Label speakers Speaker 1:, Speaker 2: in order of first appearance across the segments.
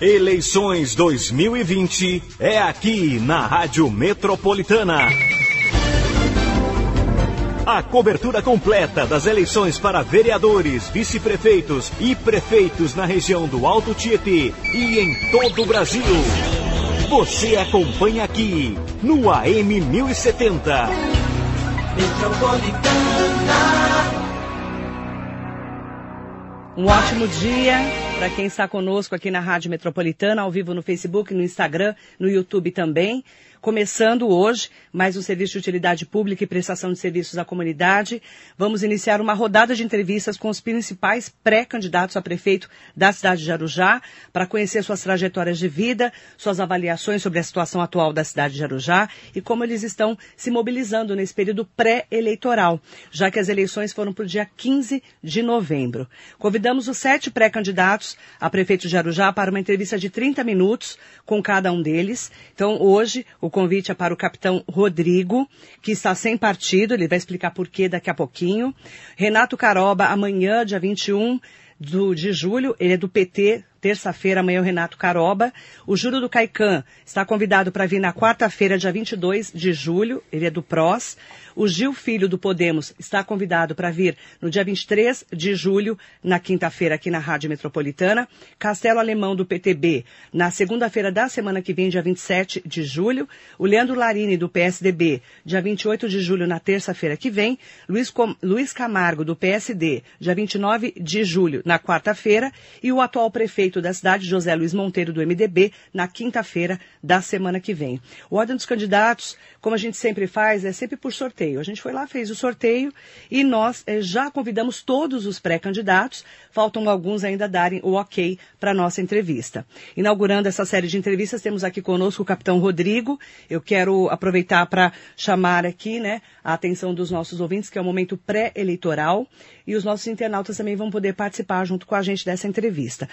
Speaker 1: Eleições 2020 é aqui na Rádio Metropolitana. A cobertura completa das eleições para vereadores, vice-prefeitos e prefeitos na região do Alto Tietê e em todo o Brasil. Você acompanha aqui no AM 1070.
Speaker 2: Metropolitana. Um ótimo dia para quem está conosco aqui na Rádio Metropolitana, ao vivo no Facebook, no Instagram, no YouTube também. Começando hoje mais um serviço de utilidade pública e prestação de serviços à comunidade. Vamos iniciar uma rodada de entrevistas com os principais pré-candidatos a prefeito da cidade de Arujá, para conhecer suas trajetórias de vida, suas avaliações sobre a situação atual da cidade de Arujá e como eles estão se mobilizando nesse período pré-eleitoral, já que as eleições foram para o dia 15 de novembro. Convidamos os sete pré-candidatos a prefeito de Arujá para uma entrevista de 30 minutos com cada um deles. Então, hoje, o o convite é para o capitão Rodrigo, que está sem partido, ele vai explicar por quê daqui a pouquinho. Renato Caroba, amanhã, dia 21 do, de julho, ele é do PT, terça-feira, amanhã o Renato Caroba. O Júlio do Caican está convidado para vir na quarta-feira, dia 22 de julho, ele é do PROS. O Gil Filho do Podemos está convidado para vir no dia 23 de julho, na quinta-feira, aqui na Rádio Metropolitana. Castelo Alemão do PTB, na segunda-feira da semana que vem, dia 27 de julho. O Leandro Larini do PSDB, dia 28 de julho, na terça-feira que vem. Luiz, Com... Luiz Camargo do PSD, dia 29 de julho, na quarta-feira. E o atual prefeito da cidade, José Luiz Monteiro do MDB, na quinta-feira da semana que vem. O ordem dos candidatos, como a gente sempre faz, é sempre por sorteio. A gente foi lá, fez o sorteio e nós eh, já convidamos todos os pré-candidatos. Faltam alguns ainda darem o ok para a nossa entrevista. Inaugurando essa série de entrevistas, temos aqui conosco o capitão Rodrigo. Eu quero aproveitar para chamar aqui né, a atenção dos nossos ouvintes, que é o momento pré-eleitoral. E os nossos internautas também vão poder participar junto com a gente dessa entrevista.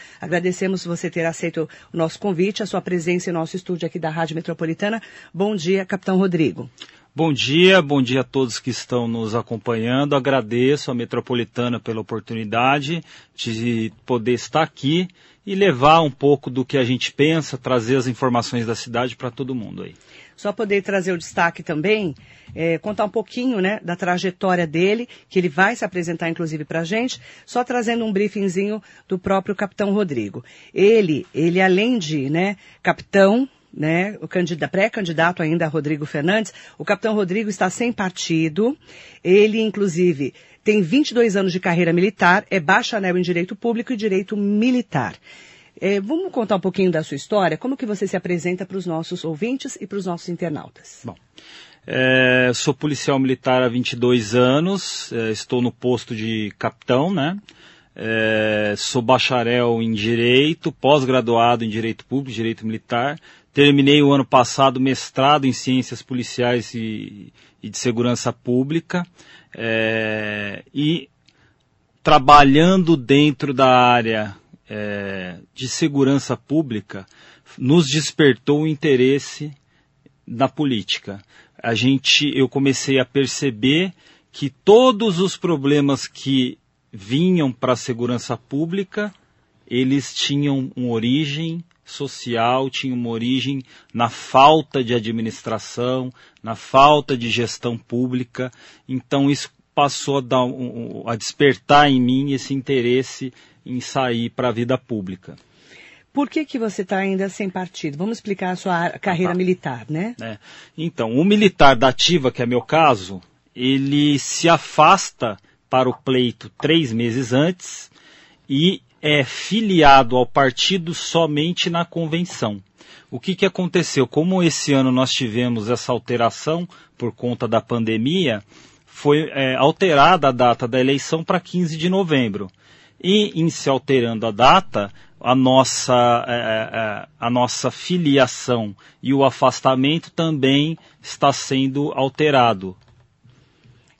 Speaker 2: Agradecemos você ter aceito o nosso convite, a sua presença em nosso estúdio aqui da Rádio Metropolitana. Bom dia, capitão Rodrigo.
Speaker 3: Bom dia, bom dia a todos que estão nos acompanhando. Agradeço a Metropolitana pela oportunidade de poder estar aqui e levar um pouco do que a gente pensa, trazer as informações da cidade para todo mundo aí.
Speaker 2: Só poder trazer o destaque também, é, contar um pouquinho né, da trajetória dele, que ele vai se apresentar inclusive para a gente, só trazendo um briefingzinho do próprio capitão Rodrigo. Ele, ele além de né, capitão, né, o pré-candidato ainda Rodrigo Fernandes, o capitão Rodrigo está sem partido. Ele, inclusive, tem 22 anos de carreira militar, é bacharel em Direito Público e Direito Militar. É, vamos contar um pouquinho da sua história? Como que você se apresenta para os nossos ouvintes e para os nossos internautas?
Speaker 3: Bom, é, sou policial militar há 22 anos, é, estou no posto de capitão, né? É, sou bacharel em Direito, pós-graduado em Direito Público, Direito Militar, Terminei o ano passado mestrado em Ciências Policiais e, e de Segurança Pública é, e trabalhando dentro da área é, de segurança pública nos despertou o interesse na política. A gente, eu comecei a perceber que todos os problemas que vinham para a segurança pública, eles tinham uma origem social tinha uma origem na falta de administração, na falta de gestão pública. Então isso passou a, dar a despertar em mim esse interesse em sair para a vida pública.
Speaker 2: Por que, que você está ainda sem partido? Vamos explicar a sua carreira ah, militar, né?
Speaker 3: É. Então, o militar da ativa, que é meu caso, ele se afasta para o pleito três meses antes e é filiado ao partido somente na convenção. O que, que aconteceu? Como esse ano nós tivemos essa alteração por conta da pandemia, foi é, alterada a data da eleição para 15 de novembro. E em se alterando a data, a nossa, é, é, é, a nossa filiação e o afastamento também está sendo alterado.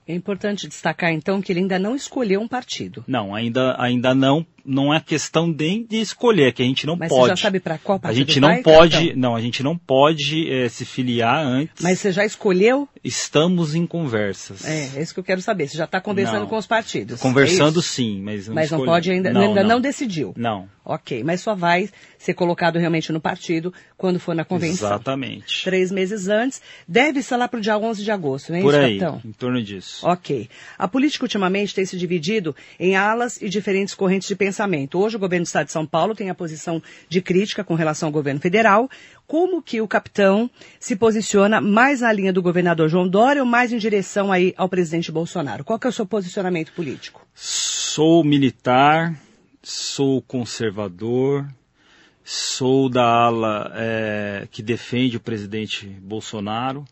Speaker 2: É importante destacar então que ele ainda não escolheu um partido.
Speaker 3: Não, ainda, ainda não, não é questão de, de escolher, é que a gente não
Speaker 2: Mas
Speaker 3: pode.
Speaker 2: você já sabe para qual
Speaker 3: a
Speaker 2: partido
Speaker 3: gente não
Speaker 2: vai,
Speaker 3: pode, não, a gente não pode eh, se filiar antes.
Speaker 2: Mas você já escolheu?
Speaker 3: Estamos em conversas.
Speaker 2: É, é isso que eu quero saber. Você já está conversando
Speaker 3: Não.
Speaker 2: com os partidos.
Speaker 3: Conversando
Speaker 2: é
Speaker 3: sim, mas não
Speaker 2: Mas não
Speaker 3: escolhe-
Speaker 2: pode ainda,
Speaker 3: não,
Speaker 2: ainda não.
Speaker 3: não.
Speaker 2: decidiu.
Speaker 3: Não,
Speaker 2: Ok, mas só vai ser colocado realmente no partido quando for na convenção.
Speaker 3: exatamente.
Speaker 2: Três meses antes. Deve ser lá para o dia 11 de agosto, não é
Speaker 3: Por
Speaker 2: isso,
Speaker 3: aí,
Speaker 2: capitão?
Speaker 3: em torno disso.
Speaker 2: Ok. A política ultimamente tem se dividido em alas e diferentes correntes de pensamento. Hoje o governo do Estado de São Paulo tem a posição de crítica com relação ao governo federal. Como que o capitão se posiciona mais na linha do governador João Dória ou mais em direção aí ao presidente Bolsonaro? Qual que é o seu posicionamento político?
Speaker 3: Sou militar, sou conservador, sou da ala eh, que defende o presidente Bolsonaro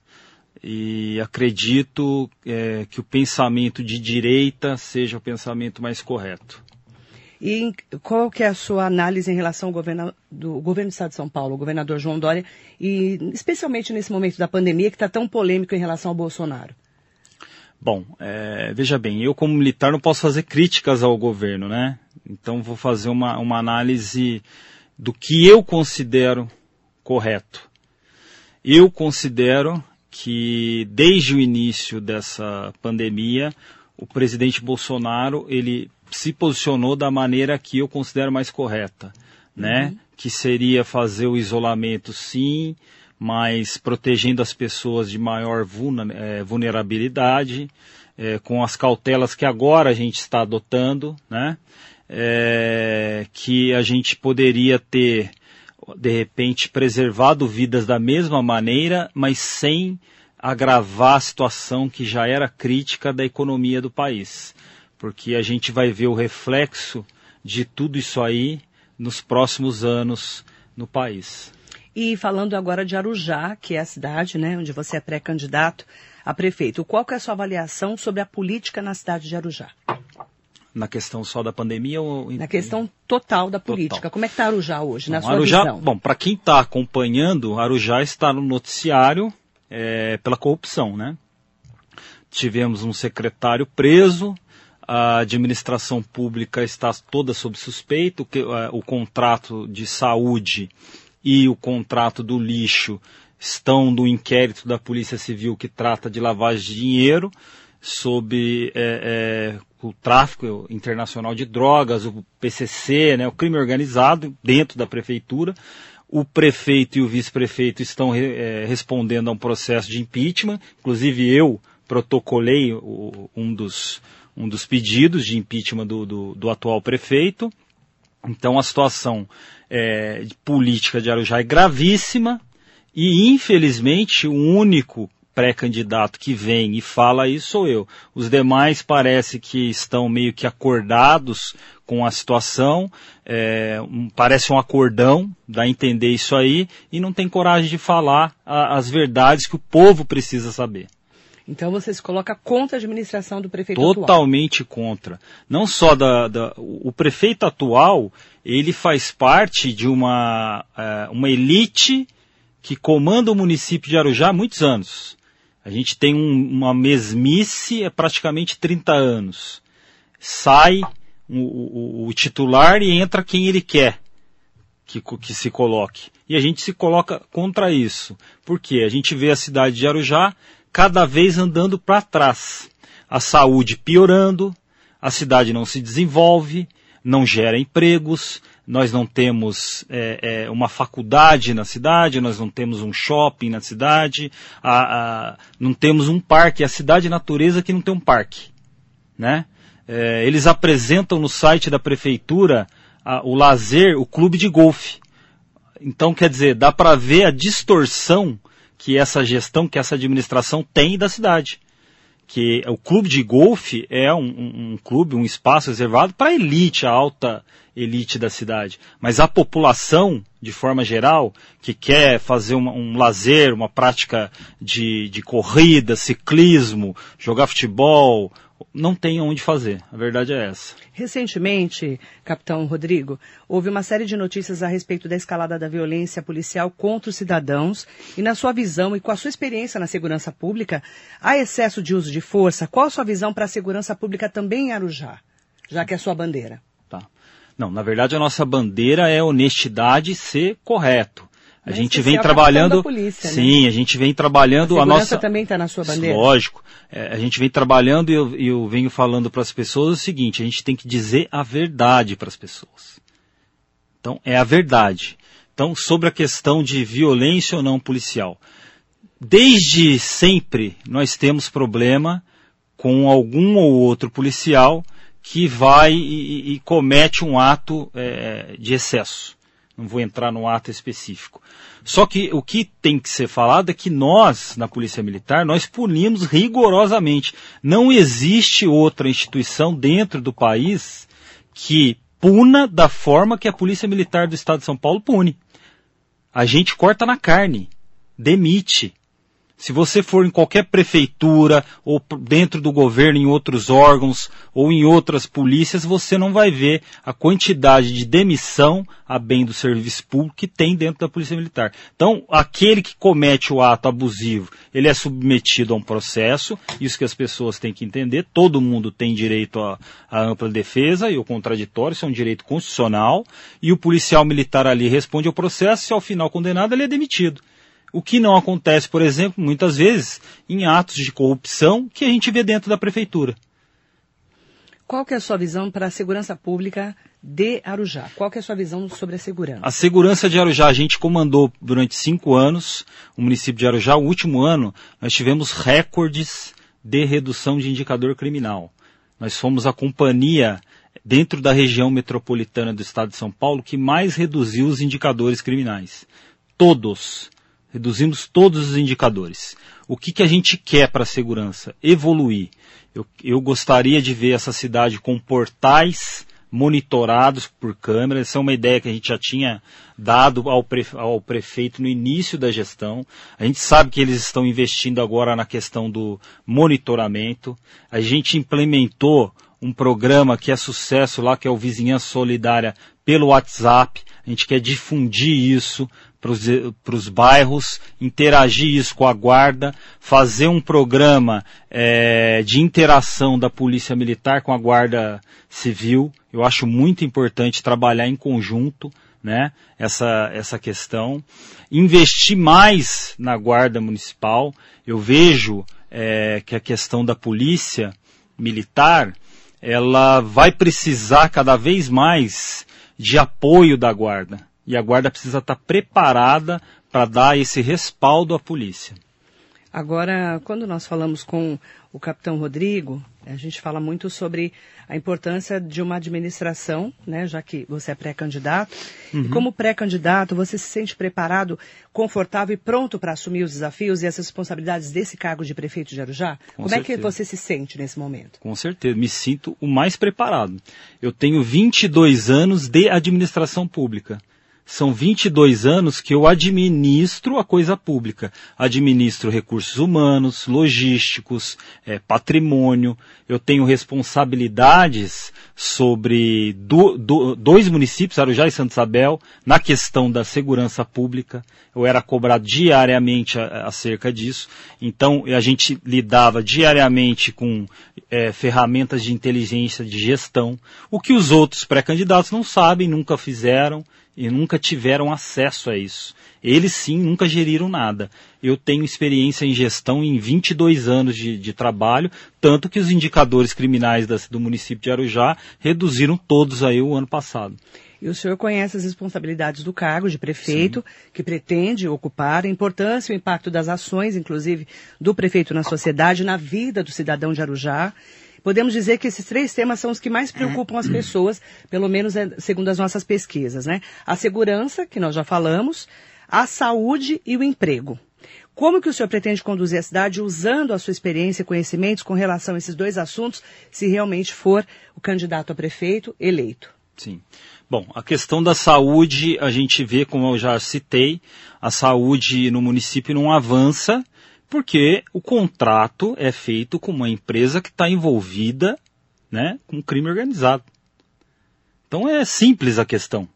Speaker 3: e acredito eh, que o pensamento de direita seja o pensamento mais correto.
Speaker 2: E qual que é a sua análise em relação ao governo do governo do Estado de São Paulo, o governador João Dória, e especialmente nesse momento da pandemia que está tão polêmico em relação ao Bolsonaro?
Speaker 3: Bom, eh, veja bem, eu como militar não posso fazer críticas ao governo, né? Então vou fazer uma, uma análise do que eu considero correto. Eu considero que desde o início dessa pandemia, o presidente Bolsonaro ele se posicionou da maneira que eu considero mais correta, né? Que seria fazer o isolamento, sim, mas protegendo as pessoas de maior eh, vulnerabilidade, eh, com as cautelas que agora a gente está adotando, né? Eh, que a gente poderia ter de repente preservado vidas da mesma maneira, mas sem agravar a situação que já era crítica da economia do país. Porque a gente vai ver o reflexo de tudo isso aí nos próximos anos no país.
Speaker 2: E falando agora de Arujá, que é a cidade, né, onde você é pré-candidato a prefeito, qual que é a sua avaliação sobre a política na cidade de Arujá?
Speaker 3: Na questão só da pandemia ou
Speaker 2: Na questão total da política. Como é que está Arujá hoje, na
Speaker 3: Bom,
Speaker 2: sua
Speaker 3: Arujá,
Speaker 2: visão?
Speaker 3: bom, para quem está acompanhando, Arujá está no noticiário é, pela corrupção, né? Tivemos um secretário preso, a administração pública está toda sob suspeito, que, eh, o contrato de saúde e o contrato do lixo estão no inquérito da Polícia Civil que trata de lavagem de dinheiro sob eh, eh, o tráfico internacional de drogas, o PCC, né, o crime organizado dentro da prefeitura. O prefeito e o vice-prefeito estão eh, respondendo a um processo de impeachment. Inclusive eu protocolei o- um, dos, um dos pedidos de impeachment do, do, do atual prefeito. Então a situação de política de Arujá é gravíssima e infelizmente o único pré-candidato que vem e fala isso sou eu. Os demais parece que estão meio que acordados com a situação, é, um- parece um acordão, dá a entender isso aí, e não tem coragem de falar a- as verdades que o povo precisa saber.
Speaker 2: Então você se coloca contra a administração do prefeito atual.
Speaker 3: Totalmente contra. Não só da, da- o prefeito atual, ele faz parte de uma, eh, uma elite que comanda o município de Arujá há muitos anos. A gente tem um- uma mesmice há praticamente 30 anos. Sai o, o- o titular e entra quem ele quer que, que se coloque. E a gente se coloca contra isso. Por quê? A gente vê a cidade de Arujá cada vez andando para trás. A saúde piorando, a cidade não se desenvolve, não gera empregos, nós não temos é, é, uma faculdade na cidade, nós não temos um shopping na cidade, a- a- não temos um parque, a cidade natureza que não tem um parque né? É, eles apresentam no site da prefeitura a- o lazer, o clube de golfe. Então, quer dizer, dá para ver a distorção que essa gestão, que essa administração tem da cidade. Que o clube de golfe é um, um- um clube, um espaço reservado para a elite, a alta elite da cidade. Mas a população, de forma geral, que quer fazer uma- um lazer, uma prática de, de corrida, ciclismo, jogar futebol, não tem onde fazer. A verdade é essa.
Speaker 2: Recentemente, capitão Rodrigo, houve uma série de notícias a respeito da escalada da violência policial contra os cidadãos e na sua visão e com a sua experiência na segurança pública, há excesso de uso de força? Qual a sua visão para a segurança pública também em Arujá, já que é a sua bandeira?
Speaker 3: Tá. Não, na verdade a nossa bandeira é honestidade e ser correto. A
Speaker 2: Mas
Speaker 3: gente vem
Speaker 2: é o
Speaker 3: trabalhando.
Speaker 2: polícia, né?
Speaker 3: sim, a gente vem trabalhando
Speaker 2: a
Speaker 3: a nossa.
Speaker 2: também está na sua bandeira?
Speaker 3: Lógico. É, a gente vem trabalhando e eu, eu venho falando para as pessoas o seguinte: a gente tem que dizer a verdade para as pessoas. Então, é a verdade. Então, sobre a questão de violência ou não policial. Desde sempre nós temos problema com algum ou outro policial que vai e, e comete um ato é, de excesso. Não vou entrar no ato específico. Só que o que tem que ser falado é que nós, na Polícia Militar, nós punimos rigorosamente. Não existe outra instituição dentro do país que puna da forma que a Polícia Militar do Estado de São Paulo pune. A gente corta na carne, demite, se você for em qualquer prefeitura ou dentro do governo, em outros órgãos ou em outras polícias, você não vai ver a quantidade de demissão a bem do serviço público que tem dentro da Polícia Militar. Então, aquele que comete o ato abusivo, ele é submetido a um processo, isso que as pessoas têm que entender, todo mundo tem direito à, ampla defesa e o contraditório, isso é um direito constitucional, e o policial militar ali responde ao processo, e ao final condenado, ele é demitido. O que não acontece, por exemplo, muitas vezes, em atos de corrupção que a gente vê dentro da prefeitura.
Speaker 2: Qual que é a sua visão para a segurança pública de Arujá? Qual que é a sua visão sobre a segurança?
Speaker 3: A segurança de Arujá, a gente comandou durante cinco anos o município de Arujá. O último ano, nós tivemos recordes de redução de indicador criminal. Nós fomos a companhia dentro da região metropolitana do estado de São Paulo que mais reduziu os indicadores criminais. Todos. Reduzimos todos os indicadores. O que, que a gente quer para a segurança? Evoluir. Eu, eu gostaria de ver essa cidade com portais monitorados por câmeras. Essa é uma ideia que a gente já tinha dado ao, prefe ao, prefeito no início da gestão. A gente sabe que eles estão investindo agora na questão do monitoramento. A gente implementou um programa que é sucesso lá, que é o Vizinhança Solidária pelo WhatsApp. A gente quer difundir isso para os bairros, interagir isso com a guarda, fazer um programa é, de interação da Polícia Militar com a Guarda Civil. Eu acho muito importante trabalhar em conjunto né, essa, essa questão. Investir mais na Guarda Municipal. Eu vejo é, que a questão da Polícia Militar ela vai precisar cada vez mais de apoio da Guarda e a guarda precisa estar preparada para dar esse respaldo à polícia.
Speaker 2: Agora, quando nós falamos com o capitão Rodrigo, a gente fala muito sobre a importância de uma administração, né, já que você é pré-candidato. Uhum. E como pré-candidato, você se sente preparado, confortável e pronto para assumir os desafios e as responsabilidades desse cargo de prefeito de Arujá?
Speaker 3: Com
Speaker 2: como
Speaker 3: certeza.
Speaker 2: é que você se sente nesse momento?
Speaker 3: Com certeza, me sinto o mais preparado. Eu tenho 22 anos de administração pública são 22 anos que eu administro a coisa pública. Administro recursos humanos, logísticos, é, patrimônio. Eu tenho responsabilidades sobre do, do, dois municípios, Arujá e Santa Isabel, na questão da segurança pública. Eu era cobrado diariamente acerca disso. Então, a gente lidava diariamente com é, ferramentas de inteligência de gestão, o que os outros pré-candidatos não sabem, nunca fizeram e nunca tiveram acesso a isso. Eles sim nunca geriram nada. Eu tenho experiência em gestão em 22 anos de, de trabalho, tanto que os indicadores criminais do município de Arujá reduziram todos aí o ano passado.
Speaker 2: E o senhor conhece as responsabilidades do cargo de prefeito, Sim. que pretende ocupar, a importância e o impacto das ações, inclusive, do prefeito na sociedade, na vida do cidadão de Arujá. Podemos dizer que esses três temas são os que mais preocupam as pessoas, pelo menos é, segundo as nossas pesquisas, né? A segurança, que nós já falamos, a saúde e o emprego. Como que o senhor pretende conduzir a cidade usando a sua experiência e conhecimentos com relação a esses dois assuntos, se realmente for o candidato a prefeito eleito?
Speaker 3: Sim. Bom, a questão da saúde, a gente vê, como eu já citei, a saúde no município não avança porque o contrato é feito com uma empresa que está envolvida né, com crime organizado. Então é simples a questão.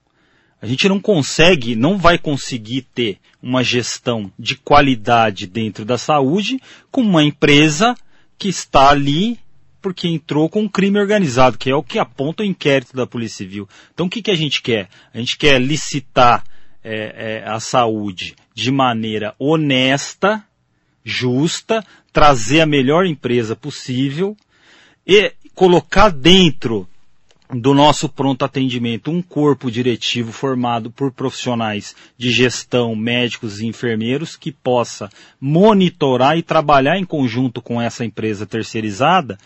Speaker 3: A gente não consegue, não vai conseguir ter uma gestão de qualidade dentro da saúde com uma empresa que está ali porque entrou com um crime organizado, que é o que aponta o inquérito da Polícia Civil. Então o que, que a gente quer? A gente quer licitar é, é, a saúde de maneira honesta, justa, trazer a melhor empresa possível e colocar dentro do nosso pronto atendimento um corpo diretivo formado por profissionais de gestão, médicos e enfermeiros que possa monitorar e trabalhar em conjunto com essa empresa terceirizada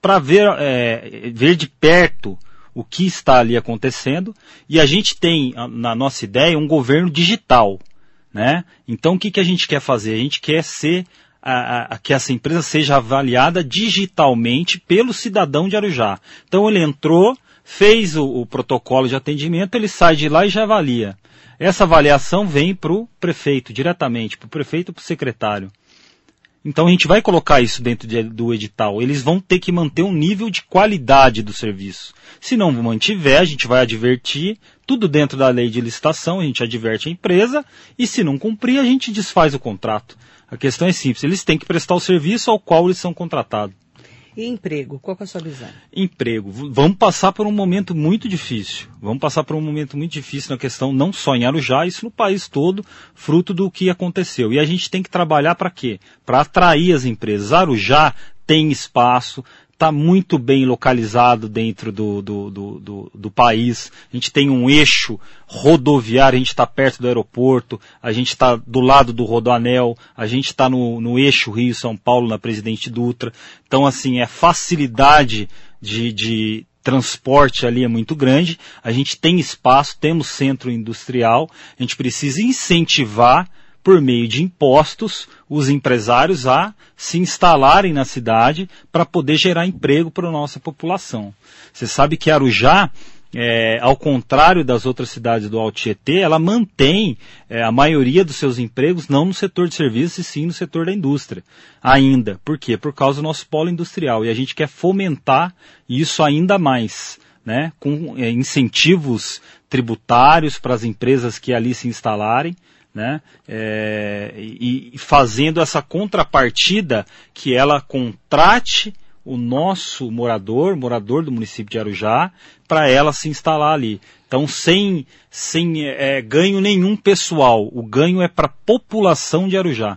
Speaker 3: para ver, é, ver de perto o que está ali acontecendo. E a gente tem na nossa ideia um governo digital, né? Então o que, que a gente quer fazer? A gente quer ser a, a, que essa empresa seja avaliada digitalmente pelo cidadão de Arujá. Então ele entrou, fez o, o protocolo de atendimento, ele sai de lá e já avalia. Essa avaliação vem para o prefeito, diretamente, para o prefeito e para o secretário. Então a gente vai colocar isso dentro de, do edital. Eles vão ter que manter um nível de qualidade do serviço. Se não mantiver, a gente vai advertir, tudo dentro da lei de licitação, a gente adverte a empresa, e se não cumprir, a gente desfaz o contrato. A questão é simples, eles têm que prestar o serviço ao qual eles são contratados.
Speaker 2: E emprego, qual é a sua visão?
Speaker 3: Emprego. Vamos passar por um momento muito difícil. Vamos passar por um momento muito difícil na questão, não só em Arujá, isso no país todo, fruto do que aconteceu. E a gente tem que trabalhar para quê? Para atrair as empresas. Arujá tem espaço, está muito bem localizado dentro do, do, do, do, do país. A gente tem um eixo rodoviário, a gente está perto do aeroporto, a gente está do lado do Rodoanel, a gente está no, no eixo Rio-São Paulo, na Presidente Dutra. Então, assim, é facilidade de, de transporte ali é muito grande. A gente tem espaço, temos centro industrial, a gente precisa incentivar por meio de impostos, os empresários a se instalarem na cidade para poder gerar emprego para a nossa população. Você sabe que Arujá, é, ao contrário das outras cidades do Alto Tietê, ela mantém é, a maioria dos seus empregos não no setor de serviços, e sim no setor da indústria. Ainda. Por quê? Por causa do nosso polo industrial. E a gente quer fomentar isso ainda mais. Né, com é, incentivos tributários para as empresas que ali se instalarem, né? É, e, fazendo essa contrapartida que ela contrate o nosso morador, morador do município de Arujá, para ela se instalar ali. Então, sem, sem é, ganho nenhum pessoal, o ganho é para a população de Arujá.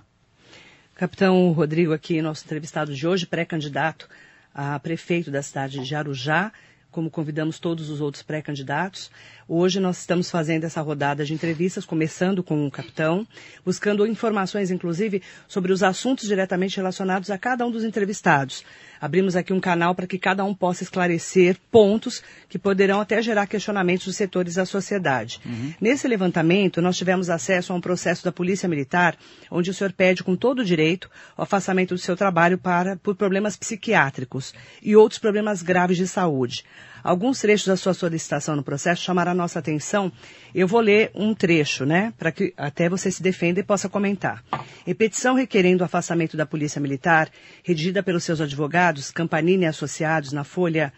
Speaker 2: Capitão Rodrigo, aqui, nosso entrevistado de hoje, pré-candidato a prefeito da cidade de Arujá, como convidamos todos os outros pré-candidatos. Hoje nós estamos fazendo essa rodada de entrevistas, começando com o capitão, buscando informações, inclusive, sobre os assuntos diretamente relacionados a cada um dos entrevistados. Abrimos aqui um canal para que cada um possa esclarecer pontos que poderão até gerar questionamentos dos setores da sociedade. Uhum. Nesse levantamento, nós tivemos acesso a um processo da Polícia Militar, onde o senhor pede com todo o direito o afastamento do seu trabalho para, por problemas psiquiátricos e outros problemas graves de saúde. Alguns trechos da sua solicitação no processo chamaram a nossa atenção. Eu vou ler um trecho, né, para que até você se defenda e possa comentar. Em petição requerendo o afastamento da Polícia Militar, redigida pelos seus advogados, Campanini e Associados, na Folha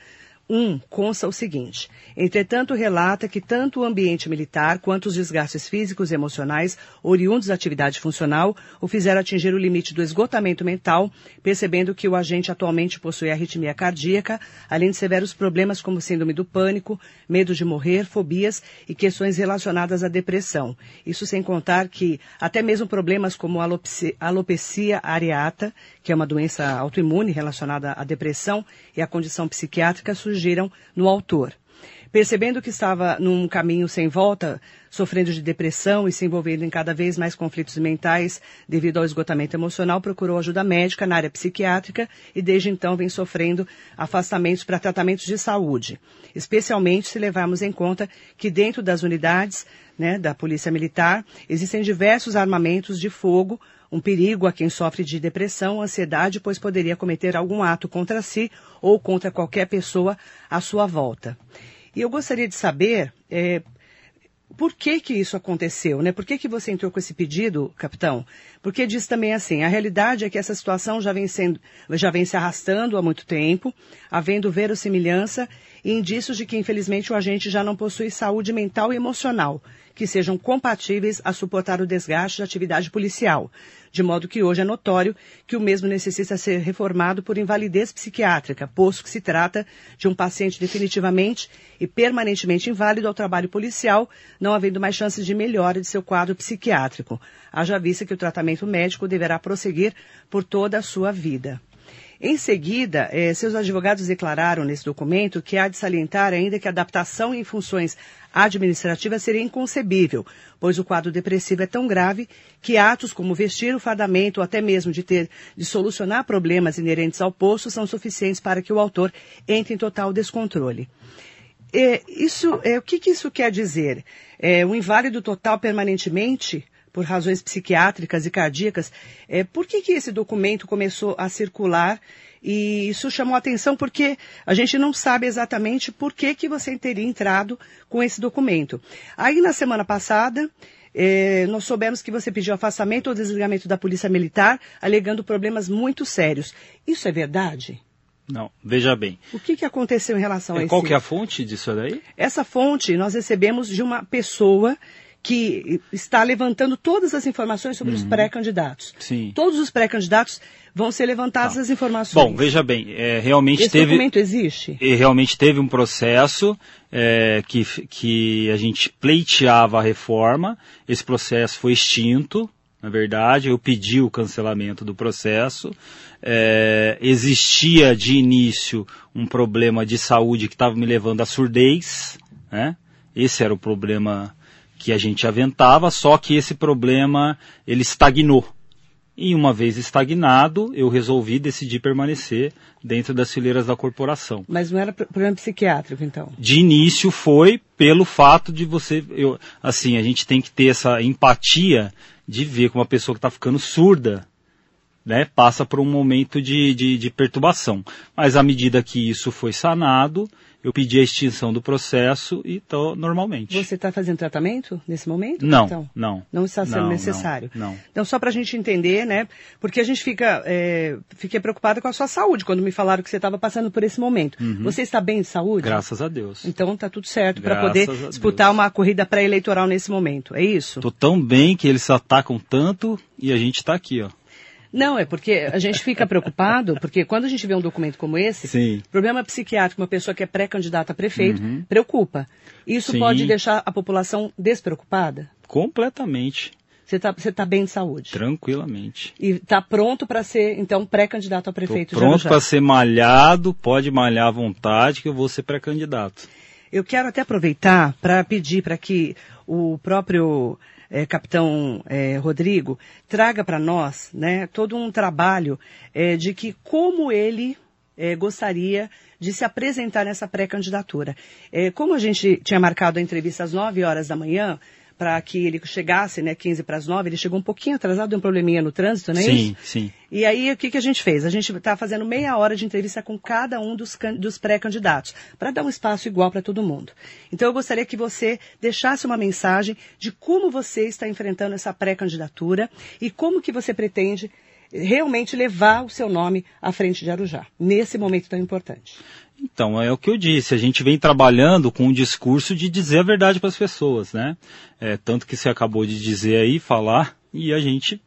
Speaker 2: 1 consta o seguinte: entretanto, relata que tanto o ambiente militar quanto os desgastes físicos e emocionais oriundos da atividade funcional o fizeram atingir o limite do esgotamento mental, percebendo que o agente atualmente possui arritmia cardíaca, além de severos problemas como síndrome do pânico, medo de morrer, fobias e questões relacionadas à depressão. Isso sem contar que até mesmo problemas como alopecia, alopecia areata, que é uma doença autoimune relacionada à depressão e à condição psiquiátrica, surgiram no autor. Percebendo que estava num caminho sem volta, sofrendo de depressão e se envolvendo em cada vez mais conflitos mentais devido ao esgotamento emocional, procurou ajuda médica na área psiquiátrica e desde então vem sofrendo afastamentos para tratamentos de saúde, especialmente se levarmos em conta que dentro das unidades né, da Polícia Militar existem diversos armamentos de fogo um perigo a quem sofre de depressão, ansiedade, pois poderia cometer algum ato contra si ou contra qualquer pessoa à sua volta. E eu gostaria de saber é, por que que isso aconteceu, né? Por que que você entrou com esse pedido, capitão? Porque diz também assim, a realidade é que essa situação já vem sendo, já vem se arrastando há muito tempo, havendo verossimilhança e indícios de que infelizmente o agente já não possui saúde mental e emocional, que sejam compatíveis a suportar o desgaste da atividade policial, de modo que hoje é notório que o mesmo necessita ser reformado por invalidez psiquiátrica, posto que se trata de um paciente definitivamente e permanentemente inválido ao trabalho policial, não havendo mais chances de melhora de seu quadro psiquiátrico, haja vista que o tratamento médico deverá prosseguir por toda a sua vida. Em seguida, eh, seus advogados declararam nesse documento que há de salientar ainda que a adaptação em funções administrativas seria inconcebível, pois o quadro depressivo é tão grave que atos como vestir o fardamento ou até mesmo de ter de solucionar problemas inerentes ao posto são suficientes para que o autor entre em total descontrole. É, isso, é, o que, que, isso quer dizer? É, inválido total permanentemente por razões psiquiátricas e cardíacas. É, por que, que esse documento começou a circular? E isso chamou a atenção porque a gente não sabe exatamente por que, que você teria entrado com esse documento. Aí, na semana passada, é, nós soubemos que você pediu afastamento ou desligamento da Polícia Militar, alegando problemas muito sérios. Isso é verdade?
Speaker 3: Não, veja bem.
Speaker 2: O que, que aconteceu em relação a isso?
Speaker 3: Qual que é a fonte disso daí?
Speaker 2: Essa fonte nós recebemos de uma pessoa que está levantando todas as informações sobre uhum. os pré-candidatos.
Speaker 3: Sim.
Speaker 2: Todos os pré-candidatos vão ser levantadas tá. as informações.
Speaker 3: Bom, veja bem, é, realmente
Speaker 2: Esse
Speaker 3: teve.
Speaker 2: documento existe?
Speaker 3: Realmente teve um processo é, que, que a gente pleiteava a reforma. Esse processo foi extinto. Na verdade, eu pedi o cancelamento do processo. É, existia de início um problema de saúde que estava me levando à surdez. Né? Esse era o problema que a gente aventava, só que esse problema ele estagnou. E uma vez estagnado, eu resolvi decidir permanecer dentro das fileiras da corporação.
Speaker 2: Mas não era problema psiquiátrico, então?
Speaker 3: De início foi pelo fato de você, eu, assim, a gente tem que ter essa empatia de ver que uma pessoa que está ficando surda, né, passa por um momento de, de, de perturbação. Mas à medida que isso foi sanado, eu pedi a extinção do processo e estou normalmente.
Speaker 2: Você está fazendo tratamento nesse momento?
Speaker 3: Não,
Speaker 2: então,
Speaker 3: não.
Speaker 2: Não está sendo
Speaker 3: não,
Speaker 2: necessário?
Speaker 3: Não, não.
Speaker 2: Então, só para a gente entender, né? Porque a gente fica, é, fiquei preocupada com a sua saúde quando me falaram que você estava passando por esse momento.
Speaker 3: Uhum.
Speaker 2: Você está bem de saúde?
Speaker 3: Graças a Deus.
Speaker 2: Então está tudo certo para poder disputar uma corrida pré-eleitoral nesse momento, é isso?
Speaker 3: Estou tão bem que eles atacam tanto e a gente está aqui, ó.
Speaker 2: Não, é porque a gente fica preocupado, porque quando a gente vê um documento como esse,
Speaker 3: Sim.
Speaker 2: problema psiquiátrico, uma pessoa que é pré-candidata a prefeito, uhum. preocupa. Isso
Speaker 3: Sim.
Speaker 2: pode deixar a população despreocupada?
Speaker 3: Completamente.
Speaker 2: Você está tá bem de saúde?
Speaker 3: Tranquilamente.
Speaker 2: E está pronto para ser, então, pré-candidato a prefeito?
Speaker 3: Tô pronto para ser malhado, pode malhar à vontade, que eu vou ser pré-candidato.
Speaker 2: Eu quero até aproveitar para pedir para que o próprio é, capitão é, Rodrigo, traga para nós né, todo um trabalho é, de que como ele é, gostaria de se apresentar nessa pré-candidatura. É, como a gente tinha marcado a entrevista às 9 horas da manhã, para que ele chegasse, né, 15 para as 9, ele chegou um pouquinho atrasado, deu um probleminha no trânsito, não é
Speaker 3: sim,
Speaker 2: isso?
Speaker 3: Sim, sim.
Speaker 2: E aí, o que, que a gente fez? A gente está fazendo meia hora de entrevista com cada um dos, dos pré-candidatos, para dar um espaço igual para todo mundo. Então, eu gostaria que você deixasse uma mensagem de como você está enfrentando essa pré-candidatura e como que você pretende realmente levar o seu nome à frente de Arujá, nesse momento tão importante.
Speaker 3: Então, é o que eu disse, a gente vem trabalhando com o discurso de dizer a verdade para as pessoas, né? É, tanto que você acabou de dizer aí, falar, e a gente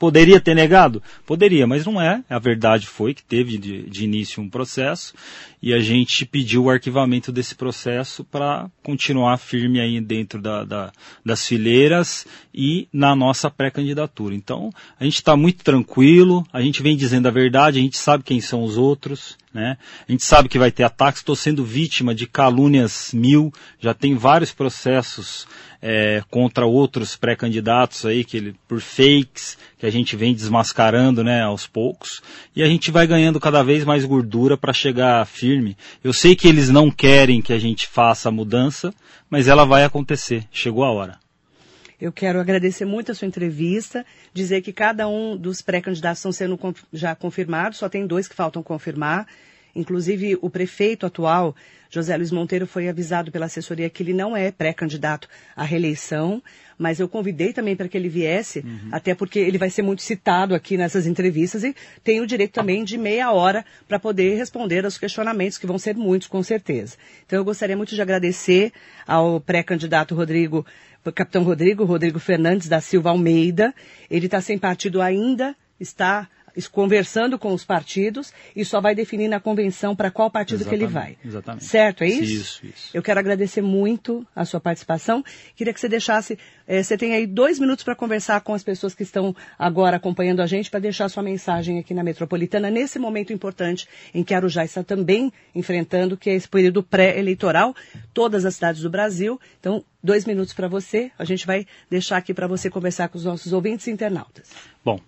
Speaker 3: Poderia ter negado? Poderia, mas não é. A verdade foi que teve de, de início um processo e a gente pediu o arquivamento desse processo para continuar firme aí dentro da, da, das fileiras e na nossa pré-candidatura. Então, a gente está muito tranquilo, a gente vem dizendo a verdade, a gente sabe quem são os outros, né? A gente sabe que vai ter ataques, estou sendo vítima de calúnias mil, já tem vários processos é, contra outros pré-candidatos aí, que ele, por fakes, que a gente vem desmascarando né, aos poucos, e a gente vai ganhando cada vez mais gordura para chegar firme. Eu sei que eles não querem que a gente faça a mudança, mas ela vai acontecer, chegou a hora.
Speaker 2: Eu quero agradecer muito a sua entrevista, dizer que cada um dos pré-candidatos estão sendo já confirmados, só tem dois que faltam confirmar. Inclusive, o prefeito atual, José Luiz Monteiro, foi avisado pela assessoria que ele não é pré-candidato à reeleição, mas eu convidei também para que ele viesse, uhum. até porque ele vai ser muito citado aqui nessas entrevistas e tem o direito também de meia hora para poder responder aos questionamentos, que vão ser muitos, com certeza. Então, eu gostaria muito de agradecer ao pré-candidato Rodrigo capitão Rodrigo, Rodrigo Fernandes da Silva Almeida. Ele está sem partido ainda, está conversando com os partidos e só vai definir na convenção para qual partido
Speaker 3: exatamente,
Speaker 2: que ele vai.
Speaker 3: Exatamente.
Speaker 2: Certo, é isso?
Speaker 3: Isso, isso.
Speaker 2: Eu quero agradecer muito a sua participação. Queria que você deixasse, eh, você tem aí dois minutos para conversar com as pessoas que estão agora acompanhando a gente, para deixar sua mensagem aqui na Metropolitana, nesse momento importante em que Arujá está também enfrentando, que é esse período pré-eleitoral, todas as cidades do Brasil. Então, dois minutos para você. A gente vai deixar aqui para você conversar com os nossos ouvintes e internautas.
Speaker 3: Bom,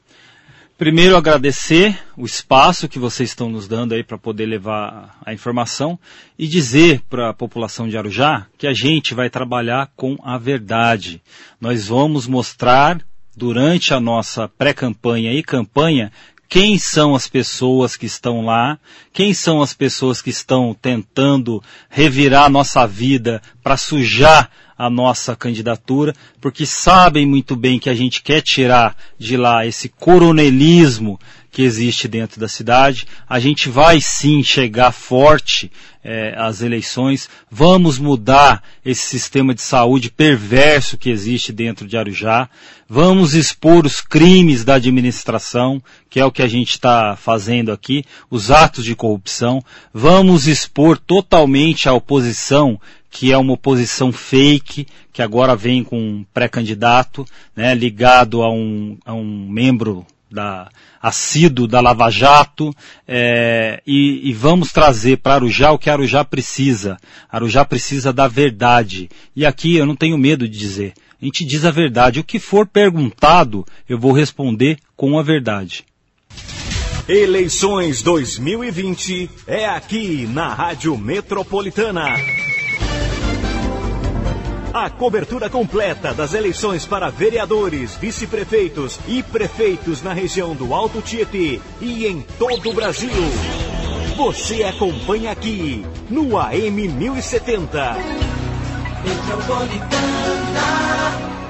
Speaker 3: Primeiro, agradecer o espaço que vocês estão nos dando aí para poder levar a informação e dizer para a população de Arujá que a gente vai trabalhar com a verdade. Nós vamos mostrar durante a nossa pré-campanha e campanha quem são as pessoas que estão lá, quem são as pessoas que estão tentando revirar a nossa vida para sujar a nossa candidatura, porque sabem muito bem que a gente quer tirar de lá esse coronelismo que existe dentro da cidade. A gente vai sim chegar forte é, às eleições. Vamos mudar esse sistema de saúde perverso que existe dentro de Arujá. Vamos expor os crimes da administração, que é o que a gente está fazendo aqui, os atos de corrupção. Vamos expor totalmente a oposição que é uma oposição fake, que agora vem com um pré-candidato, né, ligado a um, a um membro da assíduo da Lava Jato, é, e, e, vamos trazer para Arujá o que Arujá precisa. Arujá precisa da verdade. E aqui eu não tenho medo de dizer. A gente diz a verdade. O que for perguntado, eu vou responder com a verdade.
Speaker 1: Eleições 2020 é aqui na Rádio Metropolitana. A cobertura completa das eleições para vereadores, vice-prefeitos e prefeitos na região do Alto Tietê e em todo o Brasil. Você acompanha aqui no AM 1070. Metropolitana.